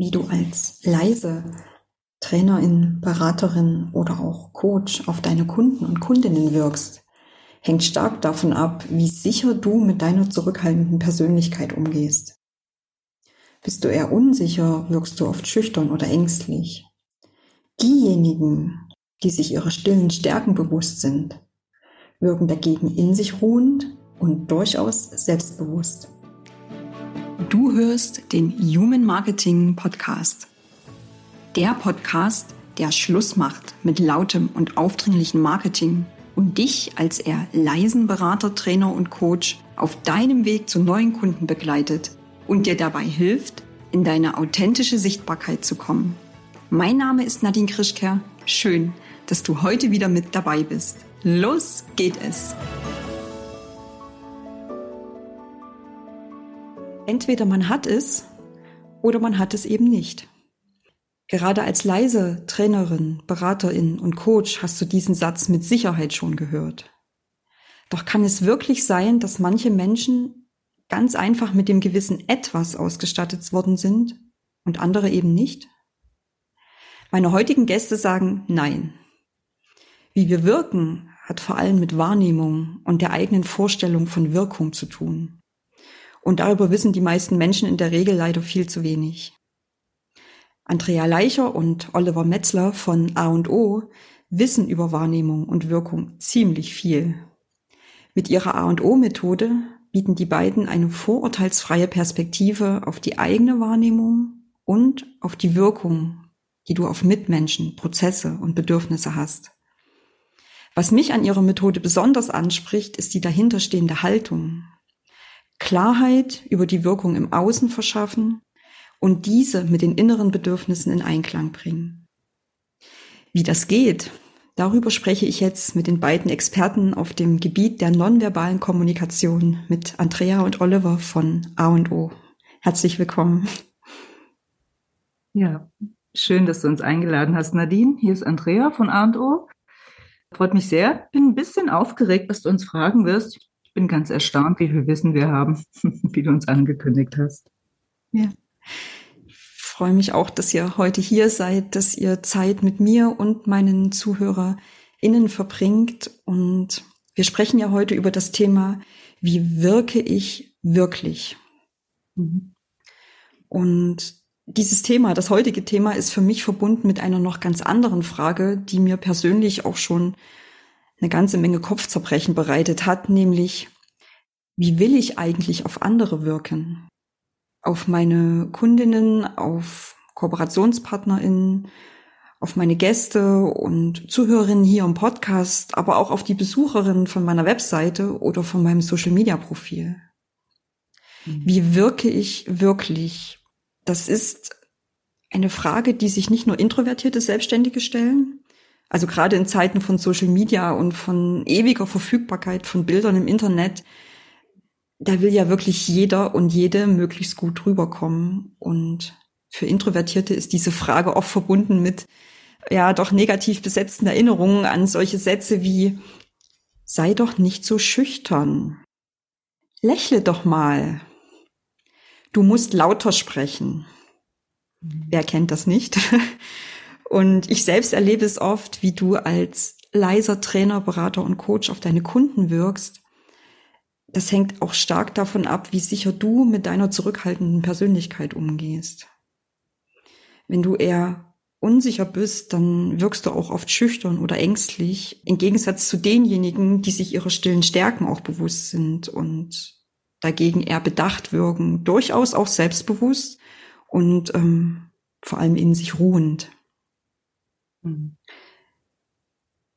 wie du als leise Trainerin, Beraterin oder auch Coach auf deine Kunden und Kundinnen wirkst, hängt stark davon ab, wie sicher du mit deiner zurückhaltenden Persönlichkeit umgehst. Bist du eher unsicher, wirkst du oft schüchtern oder ängstlich. Diejenigen, die sich ihrer stillen Stärken bewusst sind, wirken dagegen in sich ruhend und durchaus selbstbewusst. Du hörst den Human Marketing Podcast. Der Podcast, der Schluss macht mit lautem und aufdringlichem Marketing und dich als eher leisen Berater, Trainer und Coach auf deinem Weg zu neuen Kunden begleitet und dir dabei hilft, in deine authentische Sichtbarkeit zu kommen. Mein Name ist Nadine Krischker. Schön, dass du heute wieder mit dabei bist. Los geht es! Entweder man hat es oder man hat es eben nicht. Gerade als leise Trainerin, Beraterin und Coach hast du diesen Satz mit Sicherheit schon gehört. Doch kann es wirklich sein, dass manche Menschen ganz einfach mit dem gewissen etwas ausgestattet worden sind und andere eben nicht? Meine heutigen Gäste sagen Nein. Wie wir wirken, hat vor allem mit Wahrnehmung und der eigenen Vorstellung von Wirkung zu tun. Und darüber wissen die meisten Menschen in der Regel leider viel zu wenig. Andrea Leicher und Oliver Metzler von A&O wissen über Wahrnehmung und Wirkung ziemlich viel. Mit ihrer A&O-Methode bieten die beiden eine vorurteilsfreie Perspektive auf die eigene Wahrnehmung und auf die Wirkung, die du auf Mitmenschen, Prozesse und Bedürfnisse hast. Was mich an ihrer Methode besonders anspricht, ist die dahinterstehende Haltung, Klarheit über die Wirkung im Außen verschaffen und diese mit den inneren Bedürfnissen in Einklang bringen. Wie das geht, darüber spreche ich jetzt mit den beiden Experten auf dem Gebiet der nonverbalen Kommunikation mit Andrea und Oliver von A&O. Herzlich willkommen. Ja, schön, dass du uns eingeladen hast, Nadine. Hier ist Andrea von A&O. Freut mich sehr. Bin ein bisschen aufgeregt, was du uns fragen wirst. Ich bin ganz erstaunt, wie viel Wissen wir haben, wie du uns angekündigt hast. Ja. Ich freue mich auch, dass ihr heute hier seid, dass ihr Zeit mit mir und meinen ZuhörerInnen verbringt. Und wir sprechen ja heute über das Thema, wie wirke ich wirklich? Mhm. Und dieses Thema, das heutige Thema, ist für mich verbunden mit einer noch ganz anderen Frage, die mir persönlich auch schon eine ganze Menge Kopfzerbrechen bereitet hat, nämlich wie will ich eigentlich auf andere wirken? Auf meine Kundinnen, auf KooperationspartnerInnen, auf meine Gäste und Zuhörerinnen hier im Podcast, aber auch auf die Besucherinnen von meiner Webseite oder von meinem Social Media Profil. Mhm. Wie wirke ich wirklich? Das ist eine Frage, die sich nicht nur introvertierte Selbstständige stellen, also gerade in Zeiten von Social Media und von ewiger Verfügbarkeit von Bildern im Internet, da will ja wirklich jeder und jede möglichst gut rüberkommen. Und für Introvertierte ist diese Frage oft verbunden mit, ja, doch negativ besetzten Erinnerungen an solche Sätze wie, sei doch nicht so schüchtern. Lächle doch mal. Du musst lauter sprechen. Wer kennt das nicht? Und ich selbst erlebe es oft, wie du als leiser Trainer, Berater und Coach auf deine Kunden wirkst. Das hängt auch stark davon ab, wie sicher du mit deiner zurückhaltenden Persönlichkeit umgehst. Wenn du eher unsicher bist, dann wirkst du auch oft schüchtern oder ängstlich, im Gegensatz zu denjenigen, die sich ihrer stillen Stärken auch bewusst sind und dagegen eher bedacht wirken, durchaus auch selbstbewusst und ähm, vor allem in sich ruhend. Mhm.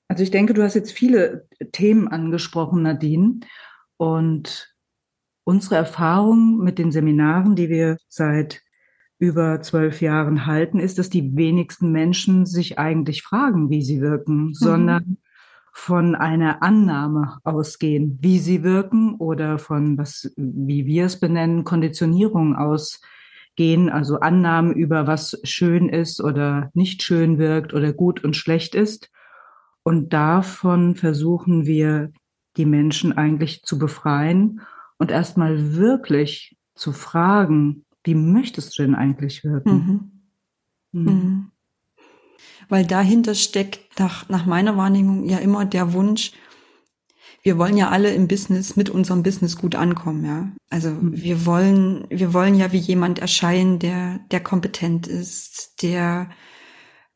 Also ich denke, du hast jetzt viele Themen angesprochen, Nadine. Und unsere Erfahrung mit den Seminaren, die wir seit über zwölf Jahren halten, ist, dass die wenigsten Menschen sich eigentlich fragen, wie sie wirken, mhm. sondern von einer Annahme ausgehen, wie sie wirken oder von was, wie wir es benennen, Konditionierung aus gehen, also Annahmen über was schön ist oder nicht schön wirkt oder gut und schlecht ist. Und davon versuchen wir, die Menschen eigentlich zu befreien und erstmal wirklich zu fragen, wie möchtest du denn eigentlich wirken? Mhm. Mhm. mhm. Weil dahinter steckt nach, nach meiner Wahrnehmung ja immer der Wunsch, wir wollen ja alle im Business mit unserem Business gut ankommen, ja. Also mhm. wir wollen, wir wollen ja wie jemand erscheinen, der, der kompetent ist, der,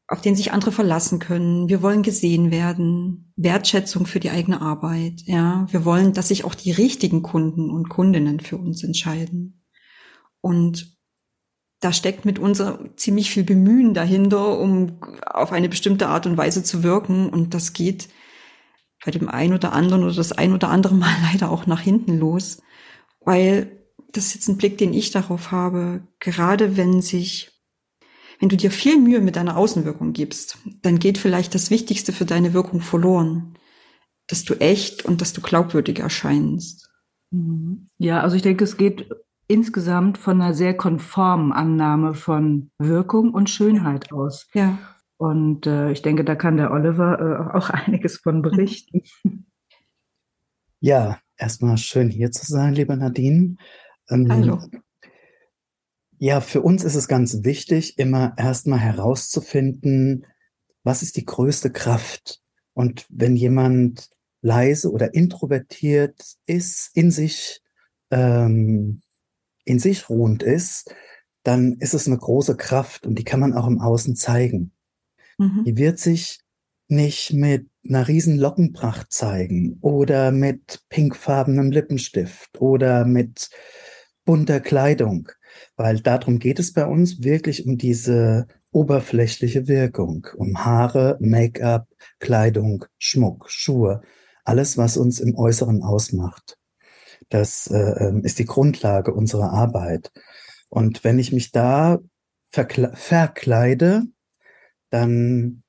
auf den sich andere verlassen können. Wir wollen gesehen werden, Wertschätzung für die eigene Arbeit, ja. Wir wollen, dass sich auch die richtigen Kunden und Kundinnen für uns entscheiden. Und da steckt mit unser ziemlich viel Bemühen dahinter, um auf eine bestimmte Art und Weise zu wirken. Und das geht bei dem einen oder anderen oder das ein oder andere Mal leider auch nach hinten los, weil das ist jetzt ein Blick, den ich darauf habe, gerade wenn sich, wenn du dir viel Mühe mit deiner Außenwirkung gibst, dann geht vielleicht das Wichtigste für deine Wirkung verloren, dass du echt und dass du glaubwürdig erscheinst. Mhm. Ja, also ich denke, es geht insgesamt von einer sehr konformen Annahme von Wirkung und Schönheit aus. Ja. Und äh, ich denke, da kann der Oliver äh, auch einiges von berichten. Ja, erstmal schön hier zu sein, lieber Nadine. Ähm, Hallo. Ja, für uns ist es ganz wichtig, immer erstmal herauszufinden, was ist die größte Kraft? Und wenn jemand leise oder introvertiert ist, in sich, ähm, in sich ruhend ist, dann ist es eine große Kraft und die kann man auch im Außen zeigen. Mhm. Die wird sich nicht mit einer riesen Lockenpracht zeigen oder mit pinkfarbenem Lippenstift oder mit bunter Kleidung, weil darum geht es bei uns wirklich um diese oberflächliche Wirkung, um Haare, Make-up, Kleidung, Schmuck, Schuhe, alles, was uns im Äußeren ausmacht. Das äh, ähm, ist die Grundlage unserer Arbeit. Und wenn ich mich da verkleide, dann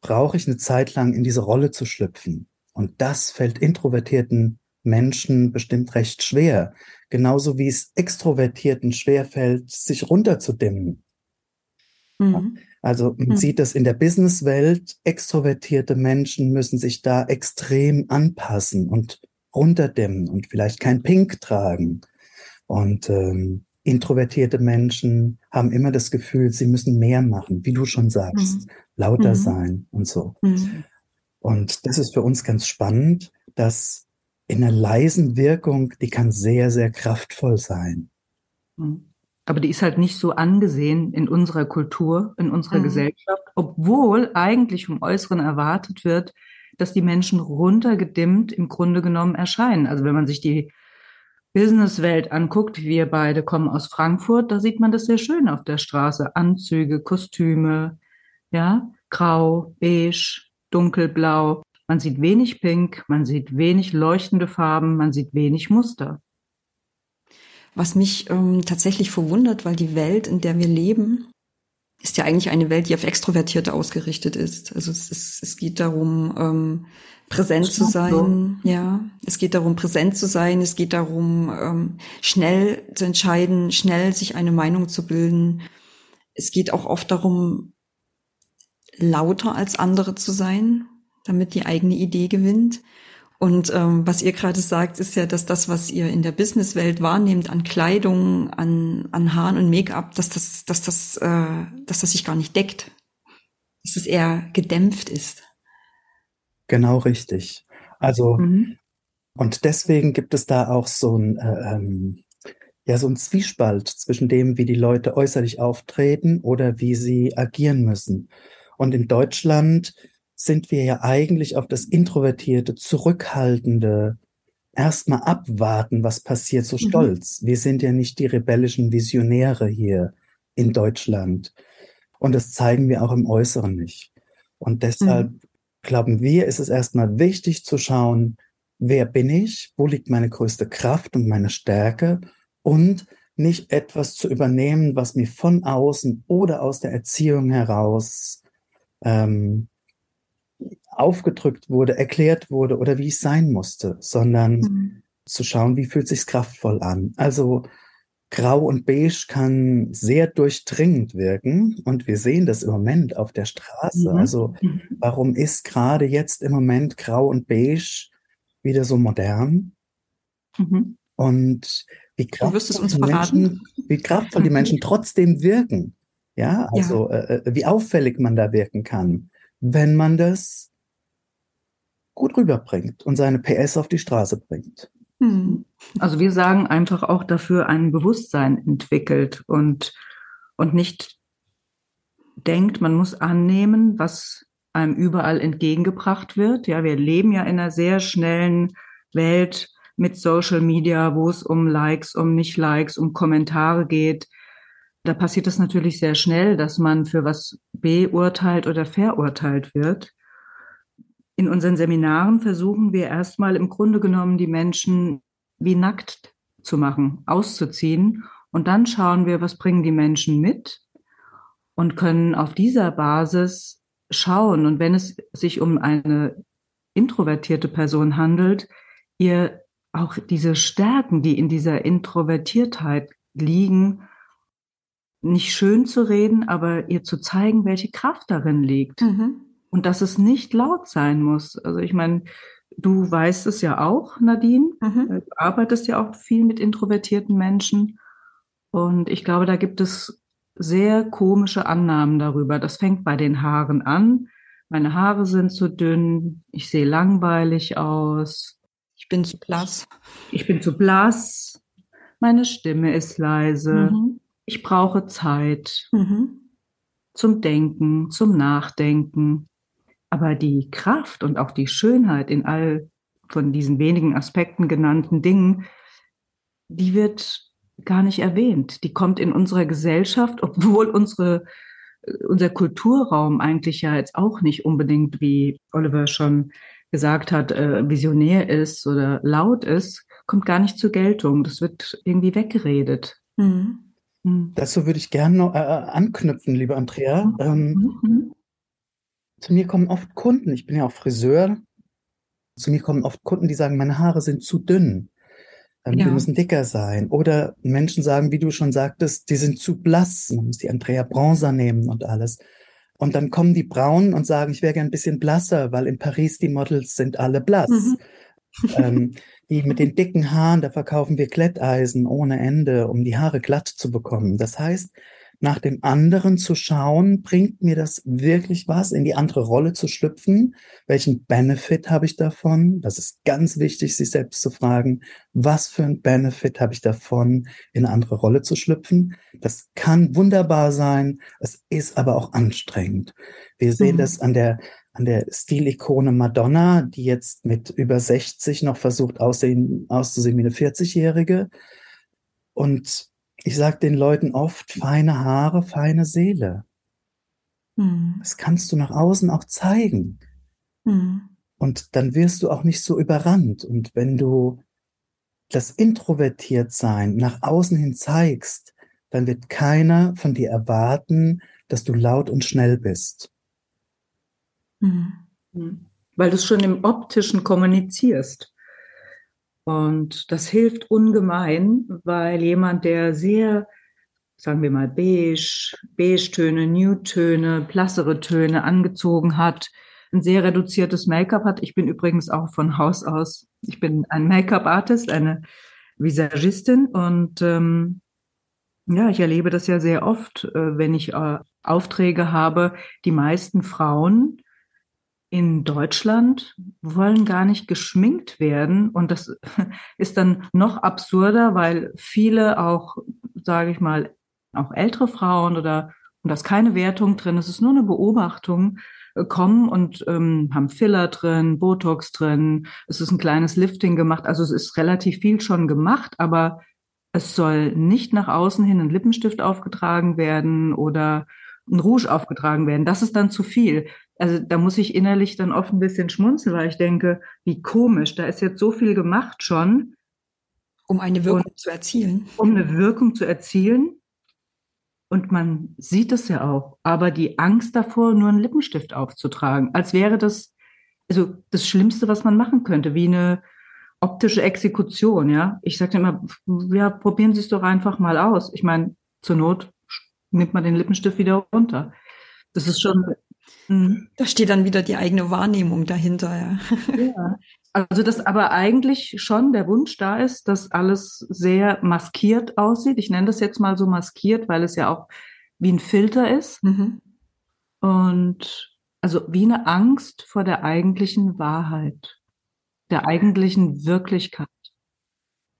brauche ich eine Zeit lang in diese Rolle zu schlüpfen. Und das fällt introvertierten Menschen bestimmt recht schwer. Genauso wie es Extrovertierten schwer fällt, sich runterzudimmen. Mhm. Also man mhm. sieht das in der Businesswelt. Extrovertierte Menschen müssen sich da extrem anpassen und runterdimmen und vielleicht kein Pink tragen. Und ähm, introvertierte Menschen haben immer das Gefühl, sie müssen mehr machen, wie du schon sagst, mhm. lauter mhm. sein und so. Mhm. Und das ist für uns ganz spannend, dass in einer leisen Wirkung, die kann sehr, sehr kraftvoll sein. Mhm. Aber die ist halt nicht so angesehen in unserer Kultur, in unserer mhm. Gesellschaft, obwohl eigentlich vom Äußeren erwartet wird, dass die Menschen runtergedimmt im Grunde genommen erscheinen. Also wenn man sich die Businesswelt anguckt, wir beide kommen aus Frankfurt, da sieht man das sehr schön auf der Straße. Anzüge, Kostüme, ja, grau, beige, dunkelblau. Man sieht wenig Pink, man sieht wenig leuchtende Farben, man sieht wenig Muster. Was mich ähm, tatsächlich verwundert, weil die Welt, in der wir leben, ist ja eigentlich eine Welt, die auf Extrovertierte ausgerichtet ist. Also es, ist, es geht darum, ähm, präsent zu sein. Ja, es geht darum, präsent zu sein. Es geht darum, ähm, schnell zu entscheiden, schnell sich eine Meinung zu bilden. Es geht auch oft darum, lauter als andere zu sein, damit die eigene Idee gewinnt. Und ähm, was ihr gerade sagt, ist ja, dass das, was ihr in der Businesswelt wahrnehmt an Kleidung, an, an Haaren und Make-up, dass das, dass das, äh, dass das sich gar nicht deckt, dass es eher gedämpft ist. Genau richtig. Also mhm. und deswegen gibt es da auch so ein äh, ähm, ja so ein Zwiespalt zwischen dem, wie die Leute äußerlich auftreten oder wie sie agieren müssen. Und in Deutschland sind wir ja eigentlich auf das introvertierte, zurückhaltende, erstmal abwarten, was passiert, so mhm. stolz. Wir sind ja nicht die rebellischen Visionäre hier in Deutschland. Und das zeigen wir auch im Äußeren nicht. Und deshalb mhm. Glauben wir, ist es erstmal wichtig zu schauen, wer bin ich, wo liegt meine größte Kraft und meine Stärke und nicht etwas zu übernehmen, was mir von außen oder aus der Erziehung heraus ähm, aufgedrückt wurde, erklärt wurde oder wie es sein musste, sondern mhm. zu schauen, wie fühlt sich kraftvoll an. Also Grau und Beige kann sehr durchdringend wirken und wir sehen das im Moment auf der Straße. Mhm. Also mhm. warum ist gerade jetzt im Moment Grau und Beige wieder so modern? Mhm. Und wie kraftvoll, die Menschen, wie kraftvoll die Menschen trotzdem wirken. Ja, also ja. Äh, äh, wie auffällig man da wirken kann, wenn man das gut rüberbringt und seine PS auf die Straße bringt. Mhm. Also wir sagen einfach auch dafür ein Bewusstsein entwickelt und, und nicht denkt, man muss annehmen, was einem überall entgegengebracht wird. Ja, wir leben ja in einer sehr schnellen Welt mit Social Media, wo es um Likes, um Nicht-Likes, um Kommentare geht. Da passiert es natürlich sehr schnell, dass man für was beurteilt oder verurteilt wird. In unseren Seminaren versuchen wir erstmal im Grunde genommen die Menschen wie nackt zu machen, auszuziehen. Und dann schauen wir, was bringen die Menschen mit und können auf dieser Basis schauen. Und wenn es sich um eine introvertierte Person handelt, ihr auch diese Stärken, die in dieser Introvertiertheit liegen, nicht schön zu reden, aber ihr zu zeigen, welche Kraft darin liegt. Mhm und dass es nicht laut sein muss. Also ich meine, du weißt es ja auch, Nadine. Mhm. Äh, du arbeitest ja auch viel mit introvertierten Menschen. Und ich glaube, da gibt es sehr komische Annahmen darüber. Das fängt bei den Haaren an. Meine Haare sind zu dünn, ich sehe langweilig aus. Ich bin zu blass. Ich bin zu blass. Meine Stimme ist leise. Mhm. Ich brauche Zeit mhm. zum Denken, zum Nachdenken. Aber die Kraft und auch die Schönheit in all von diesen wenigen Aspekten genannten Dingen, die wird gar nicht erwähnt. Die kommt in unserer Gesellschaft, obwohl unsere, unser Kulturraum eigentlich ja jetzt auch nicht unbedingt, wie Oliver schon gesagt hat, äh, visionär ist oder laut ist, kommt gar nicht zur Geltung. Das wird irgendwie weggeredet. Mhm. mhm. Dazu würde ich gerne noch äh, anknüpfen, liebe Andrea. Ähm, mhm. Zu mir kommen oft Kunden, ich bin ja auch Friseur, zu mir kommen oft Kunden, die sagen, meine Haare sind zu dünn. Ähm, ja. Die müssen dicker sein. Oder Menschen sagen, wie du schon sagtest, die sind zu blass. Man muss die Andrea Bronzer nehmen und alles. Und dann kommen die Braunen und sagen, ich wäre gern ein bisschen blasser, weil in Paris die Models sind alle blass. Mhm. ähm, die mit den dicken Haaren, da verkaufen wir Glätteisen ohne Ende, um die Haare glatt zu bekommen. Das heißt, nach dem anderen zu schauen, bringt mir das wirklich was, in die andere Rolle zu schlüpfen? Welchen Benefit habe ich davon? Das ist ganz wichtig, sich selbst zu fragen, was für ein Benefit habe ich davon, in eine andere Rolle zu schlüpfen? Das kann wunderbar sein, es ist aber auch anstrengend. Wir sehen mhm. das an der an der Stilikone Madonna, die jetzt mit über 60 noch versucht aussehen, auszusehen wie eine 40-Jährige. Und ich sage den Leuten oft, feine Haare, feine Seele. Mhm. Das kannst du nach außen auch zeigen. Mhm. Und dann wirst du auch nicht so überrannt. Und wenn du das Introvertiertsein nach außen hin zeigst, dann wird keiner von dir erwarten, dass du laut und schnell bist. Mhm. Weil du es schon im optischen kommunizierst. Und das hilft ungemein, weil jemand, der sehr, sagen wir mal, beige, beige-Töne, Nude-Töne, blassere Töne angezogen hat, ein sehr reduziertes Make-up hat. Ich bin übrigens auch von Haus aus, ich bin ein Make-up-Artist, eine Visagistin und ähm, ja, ich erlebe das ja sehr oft, äh, wenn ich äh, Aufträge habe. Die meisten Frauen in Deutschland wollen gar nicht geschminkt werden. Und das ist dann noch absurder, weil viele auch, sage ich mal, auch ältere Frauen oder, und da ist keine Wertung drin, es ist nur eine Beobachtung, äh, kommen und ähm, haben Filler drin, Botox drin, es ist ein kleines Lifting gemacht, also es ist relativ viel schon gemacht, aber es soll nicht nach außen hin ein Lippenstift aufgetragen werden oder ein Rouge aufgetragen werden. Das ist dann zu viel also da muss ich innerlich dann oft ein bisschen schmunzeln, weil ich denke, wie komisch, da ist jetzt so viel gemacht schon. Um eine Wirkung zu erzielen. Um eine Wirkung zu erzielen. Und man sieht es ja auch. Aber die Angst davor, nur einen Lippenstift aufzutragen, als wäre das, also das Schlimmste, was man machen könnte, wie eine optische Exekution, ja. Ich sage immer, ja, probieren Sie es doch einfach mal aus. Ich meine, zur Not nimmt man den Lippenstift wieder runter. Das ist schon Mhm. Da steht dann wieder die eigene Wahrnehmung dahinter, ja. ja. Also, dass aber eigentlich schon der Wunsch da ist, dass alles sehr maskiert aussieht. Ich nenne das jetzt mal so maskiert, weil es ja auch wie ein Filter ist. Mhm. Und also wie eine Angst vor der eigentlichen Wahrheit, der eigentlichen Wirklichkeit.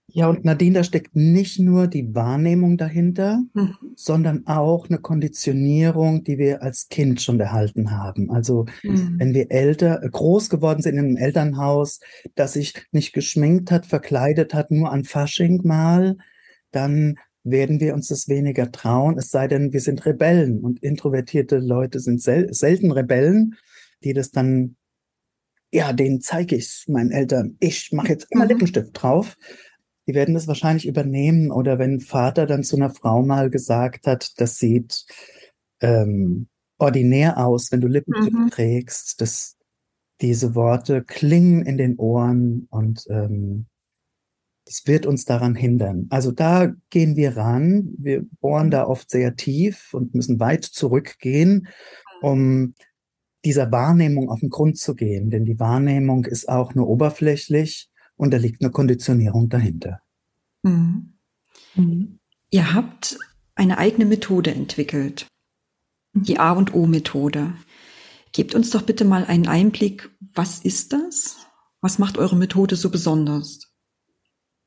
Ja, und Nadine, da steckt nicht nur die Wahrnehmung dahinter, mhm. sondern auch eine Konditionierung, die wir als Kind schon erhalten haben. Also mhm. wenn wir älter, groß geworden sind in einem Elternhaus, das sich nicht geschminkt hat, verkleidet hat, nur an Fasching mal, dann werden wir uns das weniger trauen, es sei denn, wir sind Rebellen und introvertierte Leute sind sel selten Rebellen, die das dann, ja, denen zeige ich meinen Eltern, ich mache jetzt immer mhm. Lippenstift drauf die werden das wahrscheinlich übernehmen. Oder wenn Vater dann zu einer Frau mal gesagt hat, das sieht ähm, ordinär aus, wenn du Lippenstift mhm. trägst, dass diese Worte klingen in den Ohren und ähm, das wird uns daran hindern. Also da gehen wir ran. Wir bohren da oft sehr tief und müssen weit zurückgehen, um dieser Wahrnehmung auf den Grund zu gehen. Denn die Wahrnehmung ist auch nur oberflächlich und da liegt eine Konditionierung dahinter. Mhm. Mhm. Ihr habt eine eigene Methode entwickelt, die A und O Methode. Gebt uns doch bitte mal einen Einblick, was ist das? Was macht eure Methode so besonders?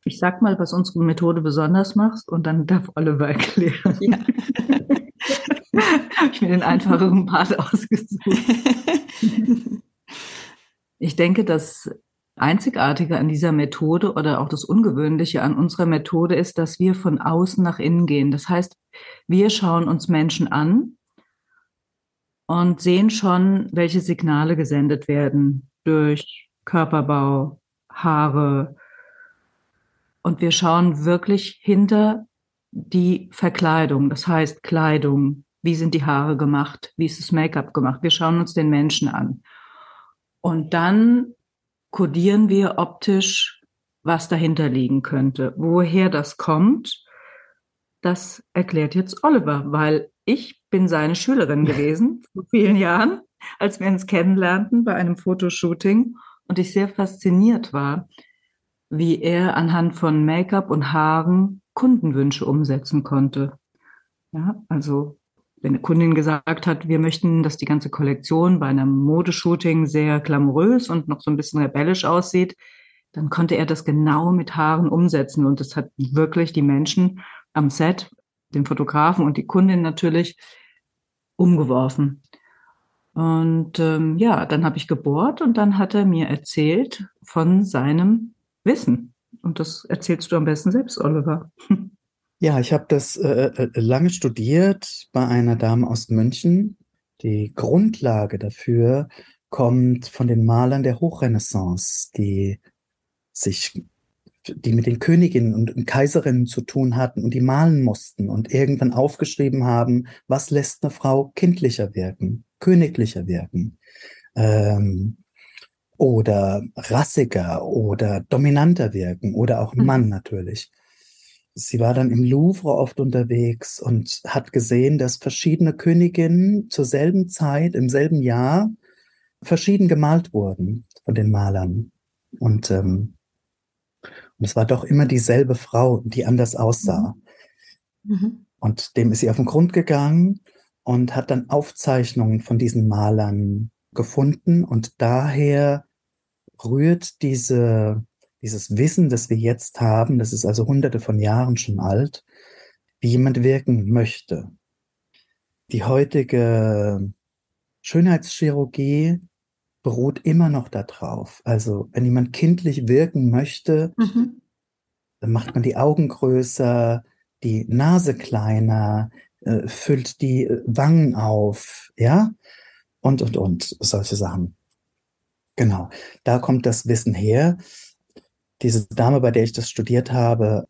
Ich sag mal, was unsere Methode besonders macht und dann darf Oliver erklären. Ja. Habe ich mir den einfacheren Part ausgesucht. Ich denke, dass Einzigartige an dieser Methode oder auch das Ungewöhnliche an unserer Methode ist, dass wir von außen nach innen gehen. Das heißt, wir schauen uns Menschen an und sehen schon, welche Signale gesendet werden durch Körperbau, Haare. Und wir schauen wirklich hinter die Verkleidung, das heißt Kleidung, wie sind die Haare gemacht, wie ist das Make-up gemacht. Wir schauen uns den Menschen an. Und dann kodieren wir optisch, was dahinter liegen könnte. Woher das kommt, das erklärt jetzt Oliver, weil ich bin seine Schülerin gewesen vor vielen Jahren, als wir uns kennenlernten bei einem Fotoshooting und ich sehr fasziniert war, wie er anhand von Make-up und Haaren Kundenwünsche umsetzen konnte. Ja, also wenn eine Kundin gesagt hat, wir möchten, dass die ganze Kollektion bei einem Modeshooting sehr glamourös und noch so ein bisschen rebellisch aussieht, dann konnte er das genau mit Haaren umsetzen. Und das hat wirklich die Menschen am Set, den Fotografen und die Kundin natürlich umgeworfen. Und ähm, ja, dann habe ich gebohrt und dann hat er mir erzählt von seinem Wissen. Und das erzählst du am besten selbst, Oliver. Ja, ich habe das äh, äh, lange studiert bei einer Dame aus München. Die Grundlage dafür kommt von den Malern der Hochrenaissance, die sich, die mit den Königinnen und Kaiserinnen zu tun hatten und die malen mussten und irgendwann aufgeschrieben haben, was lässt eine Frau kindlicher wirken, königlicher wirken. Ähm, oder rassiger oder dominanter wirken oder auch hm. Mann natürlich sie war dann im Louvre oft unterwegs und hat gesehen, dass verschiedene Königinnen zur selben Zeit, im selben Jahr, verschieden gemalt wurden von den Malern. Und, ähm, und es war doch immer dieselbe Frau, die anders aussah. Mhm. mhm. Und dem ist sie auf den Grund gegangen und hat dann Aufzeichnungen von diesen Malern gefunden. Und daher rührt diese dieses Wissen, das wir jetzt haben, das ist also hunderte von Jahren schon alt, wie jemand wirken möchte. Die heutige Schönheitschirurgie beruht immer noch darauf. Also wenn jemand kindlich wirken möchte, mhm. dann macht man die Augen größer, die Nase kleiner, äh, füllt die äh, Wangen auf, ja, und, und, und, solche Sachen. Genau, da kommt das Wissen her diese Dame, bei der ich das studiert habe,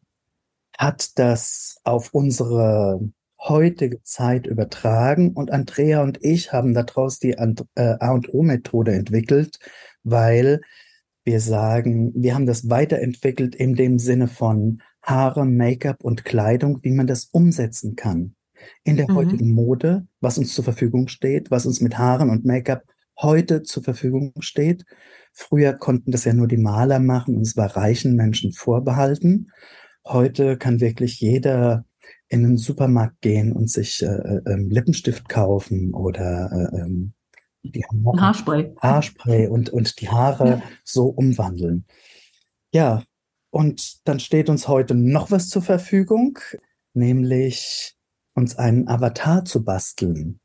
hat das auf unsere heutige Zeit übertragen und Andrea und ich haben daraus die äh, A und O Methode entwickelt, weil wir sagen, wir haben das weiterentwickelt in dem Sinne von Haare, Make-up und Kleidung, wie man das umsetzen kann. In der mhm. heutigen Mode, was uns zur Verfügung steht, was uns mit Haaren und Make-up heute zur Verfügung steht. Früher konnten das ja nur die Maler machen und es war reichen Menschen vorbehalten. Heute kann wirklich jeder in den Supermarkt gehen und sich äh, äh, ähm, Lippenstift kaufen oder äh, ähm, die Haarspray. Haarspray und, und die Haare ja. so umwandeln. Ja, und dann steht uns heute noch was zur Verfügung, nämlich uns einen Avatar zu basteln.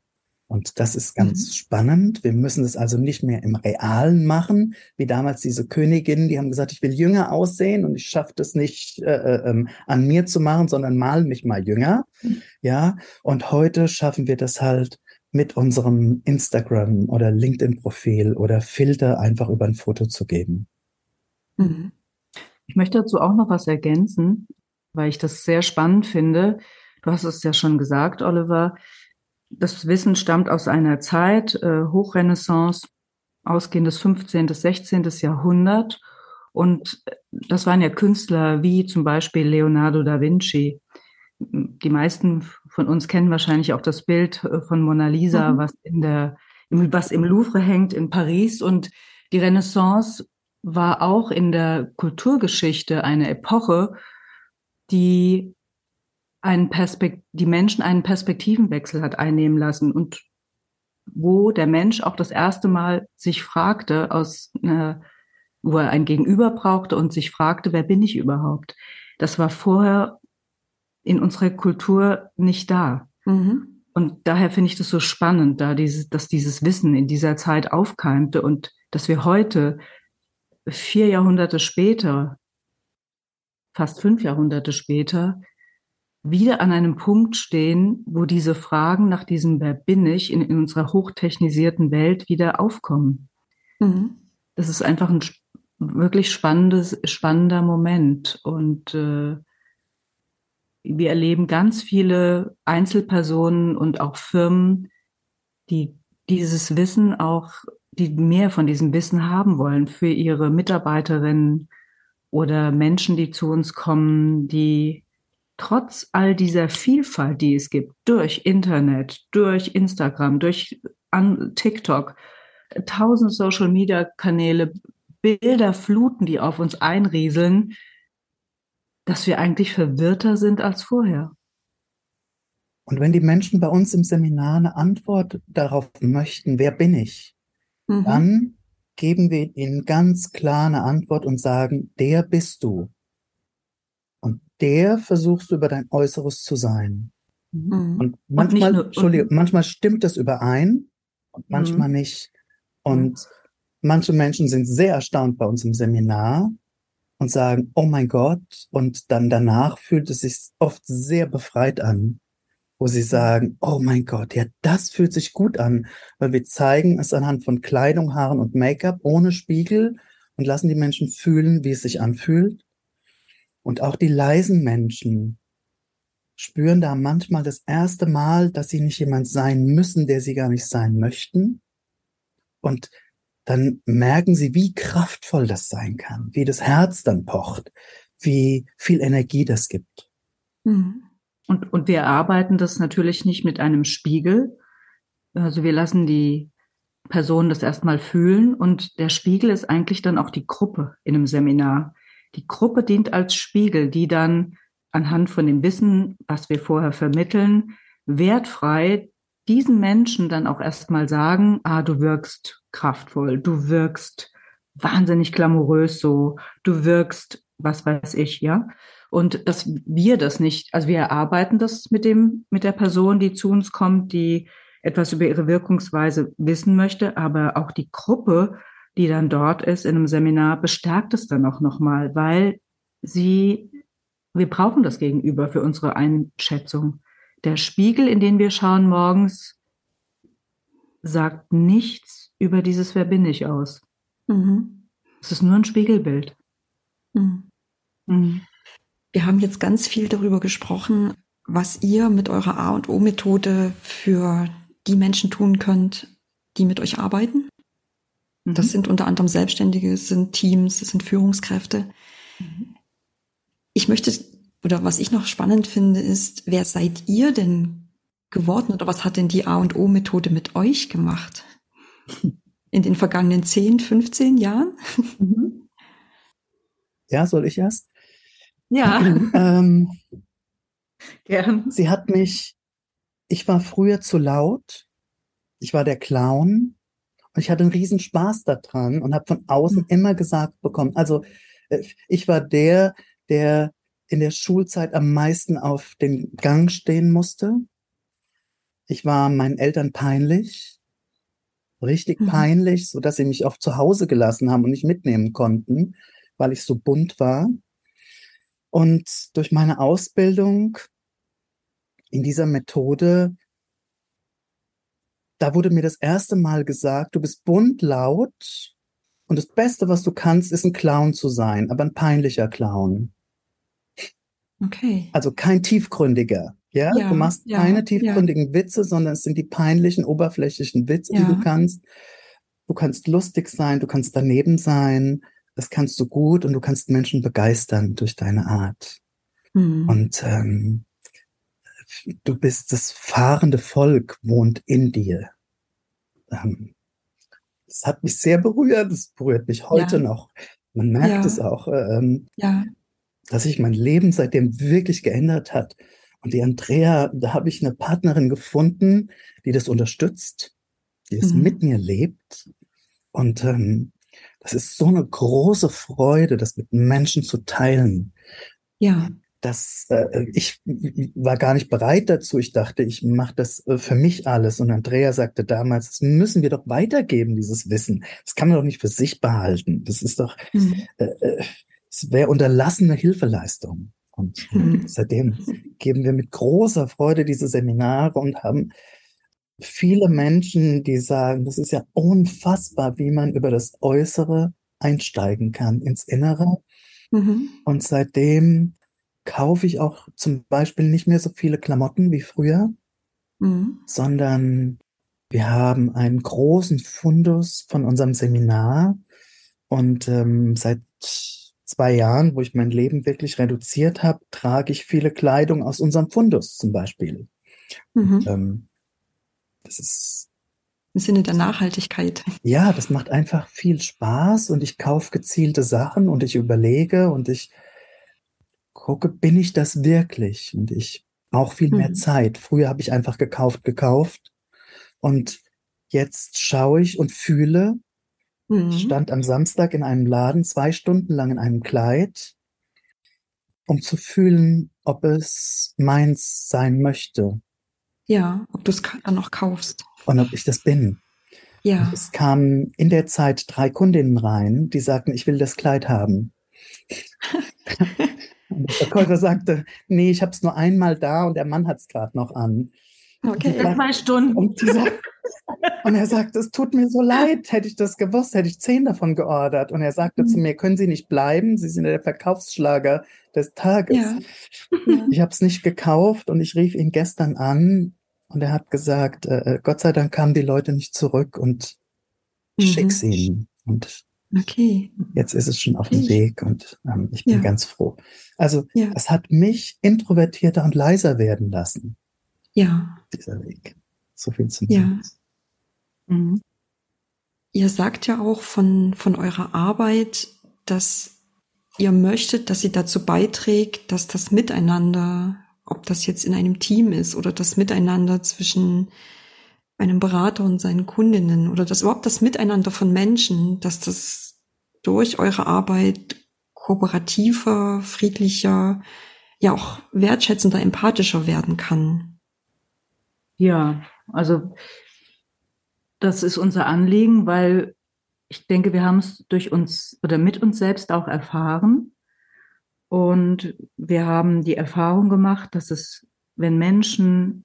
Und das ist ganz mhm. spannend. Wir müssen es also nicht mehr im Realen machen, wie damals diese Königinnen, die haben gesagt, ich will jünger aussehen und ich schaffe das nicht äh, äh, ähm, an mir zu machen, sondern mal mich mal jünger. Mhm. Ja, und heute schaffen wir das halt mit unserem Instagram oder LinkedIn-Profil oder Filter einfach über ein Foto zu geben. Mhm. Ich möchte dazu auch noch was ergänzen, weil ich das sehr spannend finde. Du hast es ja schon gesagt, Oliver das Wissen stammt aus einer Zeit, äh, Hochrenaissance, ausgehendes 15. bis 16. Jahrhundert. Und das waren ja Künstler wie zum Beispiel Leonardo da Vinci. Die meisten von uns kennen wahrscheinlich auch das Bild äh, von Mona Lisa, mhm. was in der, was im Louvre hängt in Paris. Und die Renaissance war auch in der Kulturgeschichte eine Epoche, die einen Perspekt die Menschen einen Perspektivenwechsel hat einnehmen lassen und wo der Mensch auch das erste Mal sich fragte, aus einer, wo er ein Gegenüber brauchte und sich fragte, wer bin ich überhaupt? Das war vorher in unserer Kultur nicht da. Mhm. Und daher finde ich das so spannend, da dieses, dass dieses Wissen in dieser Zeit aufkeimte und dass wir heute vier Jahrhunderte später, fast fünf Jahrhunderte später, wieder an einem Punkt stehen, wo diese Fragen nach diesem Wer bin ich in, in unserer hochtechnisierten Welt wieder aufkommen. Mhm. Das ist einfach ein wirklich spannendes, spannender Moment. Und äh, wir erleben ganz viele Einzelpersonen und auch Firmen, die dieses Wissen auch, die mehr von diesem Wissen haben wollen für ihre Mitarbeiterinnen oder Menschen, die zu uns kommen, die trotz all dieser Vielfalt, die es gibt, durch Internet, durch Instagram, durch TikTok, tausend Social Media Kanäle, Bilder fluten, die auf uns einrieseln, dass wir eigentlich verwirrter sind als vorher. Und wenn die Menschen bei uns im Seminar eine Antwort darauf möchten, wer bin ich, mhm. dann geben wir ihnen ganz klar eine Antwort und sagen, der bist du der versuchst du über dein Äußeres zu sein. Mhm. Und manchmal, und nur, Entschuldigung, manchmal stimmt das überein und manchmal mhm. nicht. Und manche Menschen sind sehr erstaunt bei uns im Seminar und sagen, oh mein Gott, und dann danach fühlt es sich oft sehr befreit an, wo sie sagen, oh mein Gott, ja, das fühlt sich gut an, weil wir zeigen es anhand von Kleidung, Haaren und Make-up ohne Spiegel und lassen die Menschen fühlen, wie es sich anfühlt. Und auch die leisen Menschen spüren da manchmal das erste Mal, dass sie nicht jemand sein müssen, der sie gar nicht sein möchten. Und dann merken sie, wie kraftvoll das sein kann, wie das Herz dann pocht, wie viel Energie das gibt. Mhm. Und, und wir arbeiten das natürlich nicht mit einem Spiegel. Also wir lassen die Personen das erstmal fühlen und der Spiegel ist eigentlich dann auch die Gruppe in einem Seminar. Die Gruppe dient als Spiegel, die dann anhand von dem Wissen, was wir vorher vermitteln, wertfrei diesen Menschen dann auch erstmal sagen, ah, du wirkst kraftvoll, du wirkst wahnsinnig glamourös so, du wirkst, was weiß ich, ja. Und dass wir das nicht, also wir erarbeiten das mit dem, mit der Person, die zu uns kommt, die etwas über ihre Wirkungsweise wissen möchte, aber auch die Gruppe die dann dort ist in einem Seminar, bestärkt es dann auch nochmal, weil sie, wir brauchen das Gegenüber für unsere Einschätzung. Der Spiegel, in den wir schauen morgens, sagt nichts über dieses Wer bin ich aus. Mhm. Es ist nur ein Spiegelbild. Mhm. Mhm. Wir haben jetzt ganz viel darüber gesprochen, was ihr mit eurer A und O-Methode für die Menschen tun könnt, die mit euch arbeiten. Das mhm. sind unter anderem Selbstständige, es sind Teams, es sind Führungskräfte. Mhm. Ich möchte, oder was ich noch spannend finde, ist, wer seid ihr denn geworden oder was hat denn die A und O Methode mit euch gemacht? In den vergangenen 10, 15 Jahren? Mhm. Ja, soll ich erst? Ja. ähm, Gern. Sie hat mich, ich war früher zu laut, ich war der Clown und ich hatte einen riesen Spaß daran und habe von außen mhm. immer gesagt bekommen, also äh, ich war der, der in der Schulzeit am meisten auf den Gang stehen musste. Ich war meinen Eltern peinlich, richtig mhm. peinlich, so dass sie mich oft zu Hause gelassen haben und nicht mitnehmen konnten, weil ich so bunt war. Und durch meine Ausbildung in dieser Methode, da wurde mir das erste Mal gesagt, du bist bunt, laut und das Beste, was du kannst, ist ein Clown zu sein, aber ein peinlicher Clown. Okay. Also kein tiefgründiger. Ja, ja du machst ja, keine tiefgründigen ja. Witze, sondern es sind die peinlichen, oberflächlichen Witze, die du kannst. Du kannst lustig sein, du kannst daneben sein, das kannst du gut und du kannst Menschen begeistern durch deine Art. Mhm. Und ähm, du bist das fahrende Volk, wohnt in dir. Ähm, das hat mich sehr berührt, das berührt mich heute noch. Man merkt es auch. Ähm, ja dass sich mein Leben seitdem wirklich geändert hat. Und die Andrea, da habe ich eine Partnerin gefunden, die das unterstützt, die es mhm. mit mir lebt. Und ähm, das ist so eine große Freude, das mit Menschen zu teilen. Ja. Das, äh, ich war gar nicht bereit dazu. Ich dachte, ich mache das äh, für mich alles. Und Andrea sagte damals, das müssen wir doch weitergeben, dieses Wissen. Das kann man doch nicht für sich behalten. Das ist doch, mhm. äh, es wäre unterlassene Hilfeleistung. Und mhm. seitdem geben wir mit großer Freude diese Seminare und haben viele Menschen, die sagen, das ist ja unfassbar, wie man über das Äußere einsteigen kann ins Innere. Mhm. Und seitdem kaufe ich auch zum Beispiel nicht mehr so viele Klamotten wie früher, mhm. sondern wir haben einen großen Fundus von unserem Seminar und ähm, seit zwei Jahren, wo ich mein Leben wirklich reduziert habe, trage ich viele Kleidung aus unserem Fundus zum Beispiel. Mhm. Ähm, das ist im Sinne der Nachhaltigkeit. Ja, das macht einfach viel Spaß und ich kaufe gezielte Sachen und ich überlege und ich gucke, bin ich das wirklich? Und ich brauche viel mehr mhm. Zeit. Früher habe ich einfach gekauft, gekauft und jetzt schaue ich und fühle, Mhm. Ich stand am Samstag in einem Laden zwei Stunden lang in einem Kleid, um zu fühlen, ob es meins sein möchte. Ja, ob du es dann noch kaufst. Und ob ich das bin. Ja. Und es kamen in der Zeit drei Kundinnen rein, die sagten, ich will das Kleid haben. und der Verkäufer sagte, nee, ich habe es nur einmal da und der Mann hat es gerade noch an. Okay, zwei Stunden. Und, dieser, und er sagte, es tut mir so leid, hätte ich das gewusst, hätte ich zehn davon geordert. Und er sagte mhm. zu mir, können Sie nicht bleiben? Sie sind der Verkaufsschlager des Tages. Ja. Ich habe es nicht gekauft und ich rief ihn gestern an und er hat gesagt, äh, äh, Gott sei Dank kamen die Leute nicht zurück und ich mhm. schick's ihnen. Und okay. jetzt ist es schon auf dem Weg und ähm, ich bin ja. ganz froh. Also ja. es hat mich introvertierter und leiser werden lassen. Ja. Dieser Weg. So viel zu mir. Ja. Mhm. Ihr sagt ja auch von, von eurer Arbeit, dass ihr möchtet, dass sie dazu beiträgt, dass das Miteinander, ob das jetzt in einem Team ist oder das Miteinander zwischen einem Berater und seinen Kundinnen oder das überhaupt das Miteinander von Menschen, dass das durch eure Arbeit kooperativer, friedlicher, ja auch wertschätzender, empathischer werden kann. Ja, also das ist unser Anliegen, weil ich denke, wir haben es durch uns oder mit uns selbst auch erfahren. Und wir haben die Erfahrung gemacht, dass es, wenn Menschen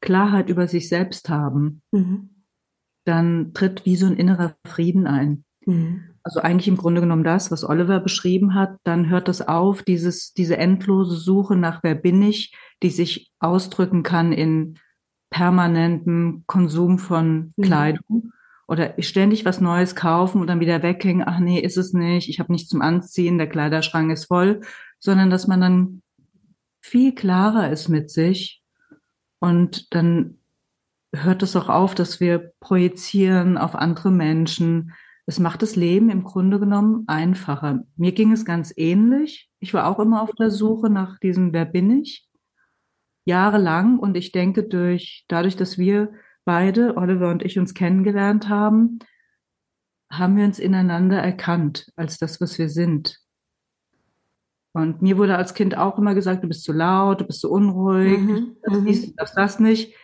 Klarheit über sich selbst haben, mhm. dann tritt wie so ein innerer Frieden ein. Mhm. Also eigentlich im Grunde genommen das, was Oliver beschrieben hat, dann hört das auf, dieses, diese endlose Suche nach wer bin ich, die sich ausdrücken kann in permanentem Konsum von mhm. Kleidung oder ständig was Neues kaufen und dann wieder weghängen, ach nee, ist es nicht, ich habe nichts zum Anziehen, der Kleiderschrank ist voll, sondern dass man dann viel klarer ist mit sich und dann hört es auch auf, dass wir projizieren auf andere Menschen. Es macht das Leben im Grunde genommen einfacher. Mir ging es ganz ähnlich. Ich war auch immer auf der Suche nach diesem Wer bin ich? jahrelang. Und ich denke, durch, dadurch, dass wir beide, Oliver und ich, uns kennengelernt haben, haben wir uns ineinander erkannt als das, was wir sind. Und mir wurde als Kind auch immer gesagt, du bist zu laut, du bist zu unruhig, mhm, das, dies, das, das nicht.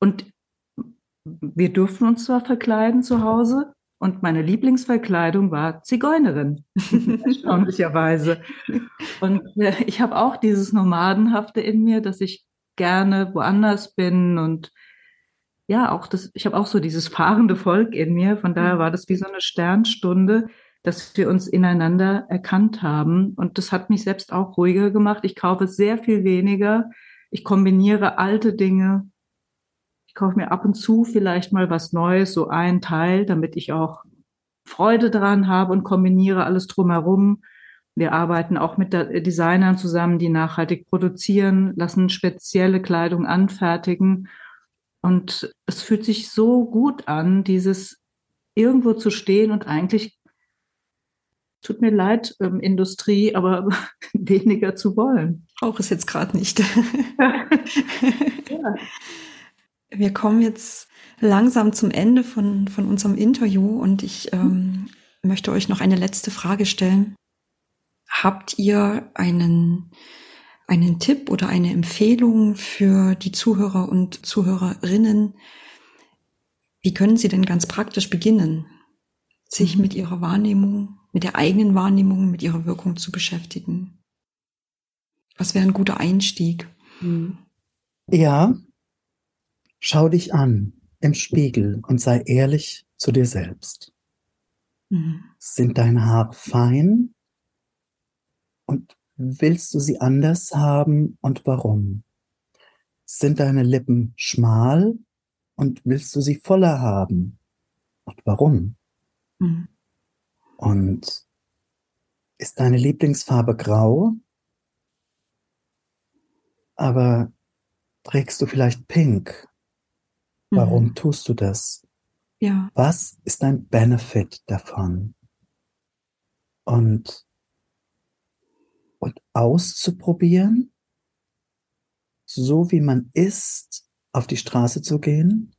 Und wir durften uns zwar verkleiden zu Hause, und meine Lieblingsverkleidung war Zigeunerin, erstaunlicherweise. Und äh, ich habe auch dieses Nomadenhafte in mir, dass ich gerne woanders bin und ja, auch das, ich habe auch so dieses fahrende Volk in mir. Von daher mhm. war das wie so eine Sternstunde, dass wir uns ineinander erkannt haben. Und das hat mich selbst auch ruhiger gemacht. Ich kaufe sehr viel weniger. Ich kombiniere alte Dinge kaufe mir ab und zu vielleicht mal was Neues, so ein Teil, damit ich auch Freude daran habe und kombiniere alles drumherum. Wir arbeiten auch mit Designern zusammen, die nachhaltig produzieren, lassen spezielle Kleidung anfertigen. Und es fühlt sich so gut an, dieses irgendwo zu stehen und eigentlich, tut mir leid, ähm, Industrie, aber weniger zu wollen. Auch es jetzt gerade nicht. ja. Wir kommen jetzt langsam zum Ende von, von unserem Interview und ich ähm, möchte euch noch eine letzte Frage stellen. Habt ihr einen, einen Tipp oder eine Empfehlung für die Zuhörer und Zuhörerinnen? Wie können sie denn ganz praktisch beginnen, sich mhm. mit ihrer Wahrnehmung, mit der eigenen Wahrnehmung, mit ihrer Wirkung zu beschäftigen? Was wäre ein guter Einstieg? Mhm. Ja, Schau dich an im Spiegel und sei ehrlich zu dir selbst. Mhm. Sind deine Haare fein? Und willst du sie anders haben und warum? Sind deine Lippen schmal und willst du sie voller haben? Und warum? Mhm. Und ist deine Lieblingsfarbe grau? Aber trägst du vielleicht pink Warum mhm. tust du das? Ja. Was ist dein Benefit davon? Und, und auszuprobieren, so wie man ist, auf die Straße zu gehen.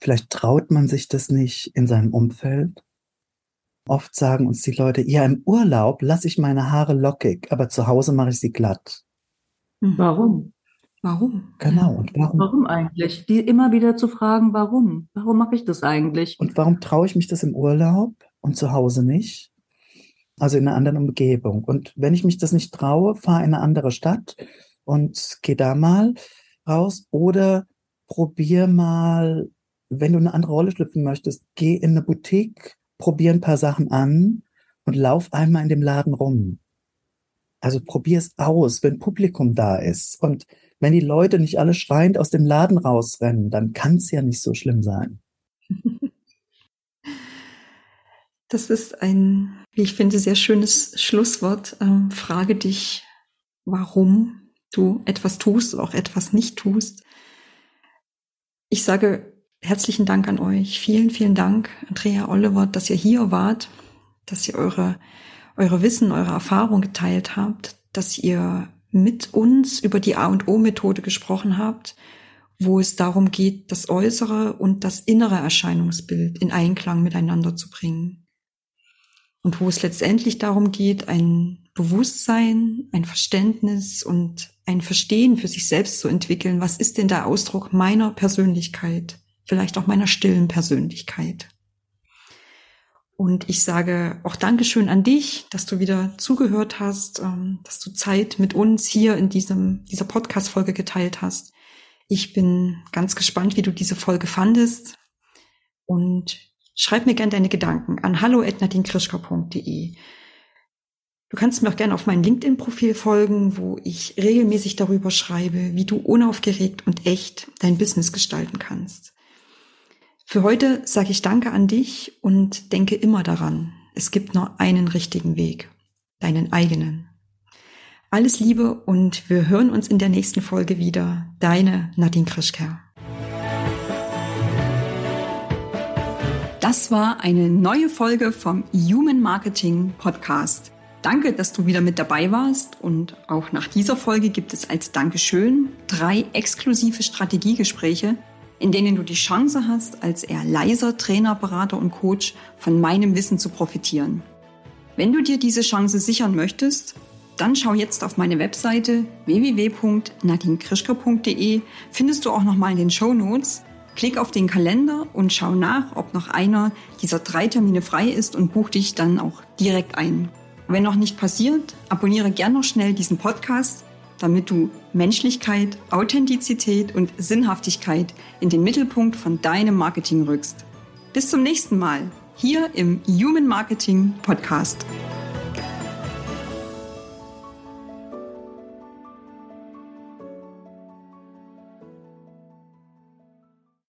Vielleicht traut man sich das nicht in seinem Umfeld. Oft sagen uns die Leute, ja, im Urlaub lasse ich meine Haare lockig, aber zu Hause mache ich sie glatt. Warum? Warum? Genau. Und warum? Warum eigentlich? Die immer wieder zu fragen, warum? Warum mache ich das eigentlich? Und warum traue ich mich das im Urlaub und zu Hause nicht? Also in einer anderen Umgebung. Und wenn ich mich das nicht traue, fahre in eine andere Stadt und geh da mal raus oder probier mal, wenn du eine andere Rolle schlüpfen möchtest, geh in eine Boutique, probier ein paar Sachen an und lauf einmal in dem Laden rum. Also probier es aus, wenn Publikum da ist. Und wenn die Leute nicht alle schreiend aus dem Laden rausrennen, dann kann es ja nicht so schlimm sein. Das ist ein, wie ich finde, sehr schönes Schlusswort. Ähm, frage dich, warum du etwas tust oder auch etwas nicht tust. Ich sage herzlichen Dank an euch. Vielen, vielen Dank, Andrea Oliver, dass ihr hier wart, dass ihr eure, eure Wissen, eure Erfahrung geteilt habt, dass ihr mit uns über die A und O-Methode gesprochen habt, wo es darum geht, das äußere und das innere Erscheinungsbild in Einklang miteinander zu bringen. Und wo es letztendlich darum geht, ein Bewusstsein, ein Verständnis und ein Verstehen für sich selbst zu entwickeln. Was ist denn der Ausdruck meiner Persönlichkeit? Vielleicht auch meiner stillen Persönlichkeit. Und ich sage auch Dankeschön an dich, dass du wieder zugehört hast, ähm, dass du Zeit mit uns hier in diesem, dieser Podcast-Folge geteilt hast. Ich bin ganz gespannt, wie du diese Folge fandest. Und schreib mir gerne deine Gedanken an hallo.nadinkrischka.de. Du kannst mir auch gerne auf mein LinkedIn-Profil folgen, wo ich regelmäßig darüber schreibe, wie du unaufgeregt und echt dein Business gestalten kannst. Für heute sage ich Danke an dich und denke immer daran, es gibt nur einen richtigen Weg, deinen eigenen. Alles Liebe und wir hören uns in der nächsten Folge wieder. Deine Nadine Krischker. Das war eine neue Folge vom Human Marketing Podcast. Danke, dass du wieder mit dabei warst und auch nach dieser Folge gibt es als Dankeschön drei exklusive Strategiegespräche, in denen du die Chance hast, als eher leiser Trainer, Berater und Coach von meinem Wissen zu profitieren. Wenn du dir diese Chance sichern möchtest, dann schau jetzt auf meine Webseite www.nadinkrischker.de, findest du auch nochmal in den Show Notes. Klick auf den Kalender und schau nach, ob noch einer dieser drei Termine frei ist und buch dich dann auch direkt ein. Wenn noch nicht passiert, abonniere gern noch schnell diesen Podcast, damit du Menschlichkeit, Authentizität und Sinnhaftigkeit in den Mittelpunkt von deinem Marketing rückst. Bis zum nächsten Mal hier im Human Marketing Podcast.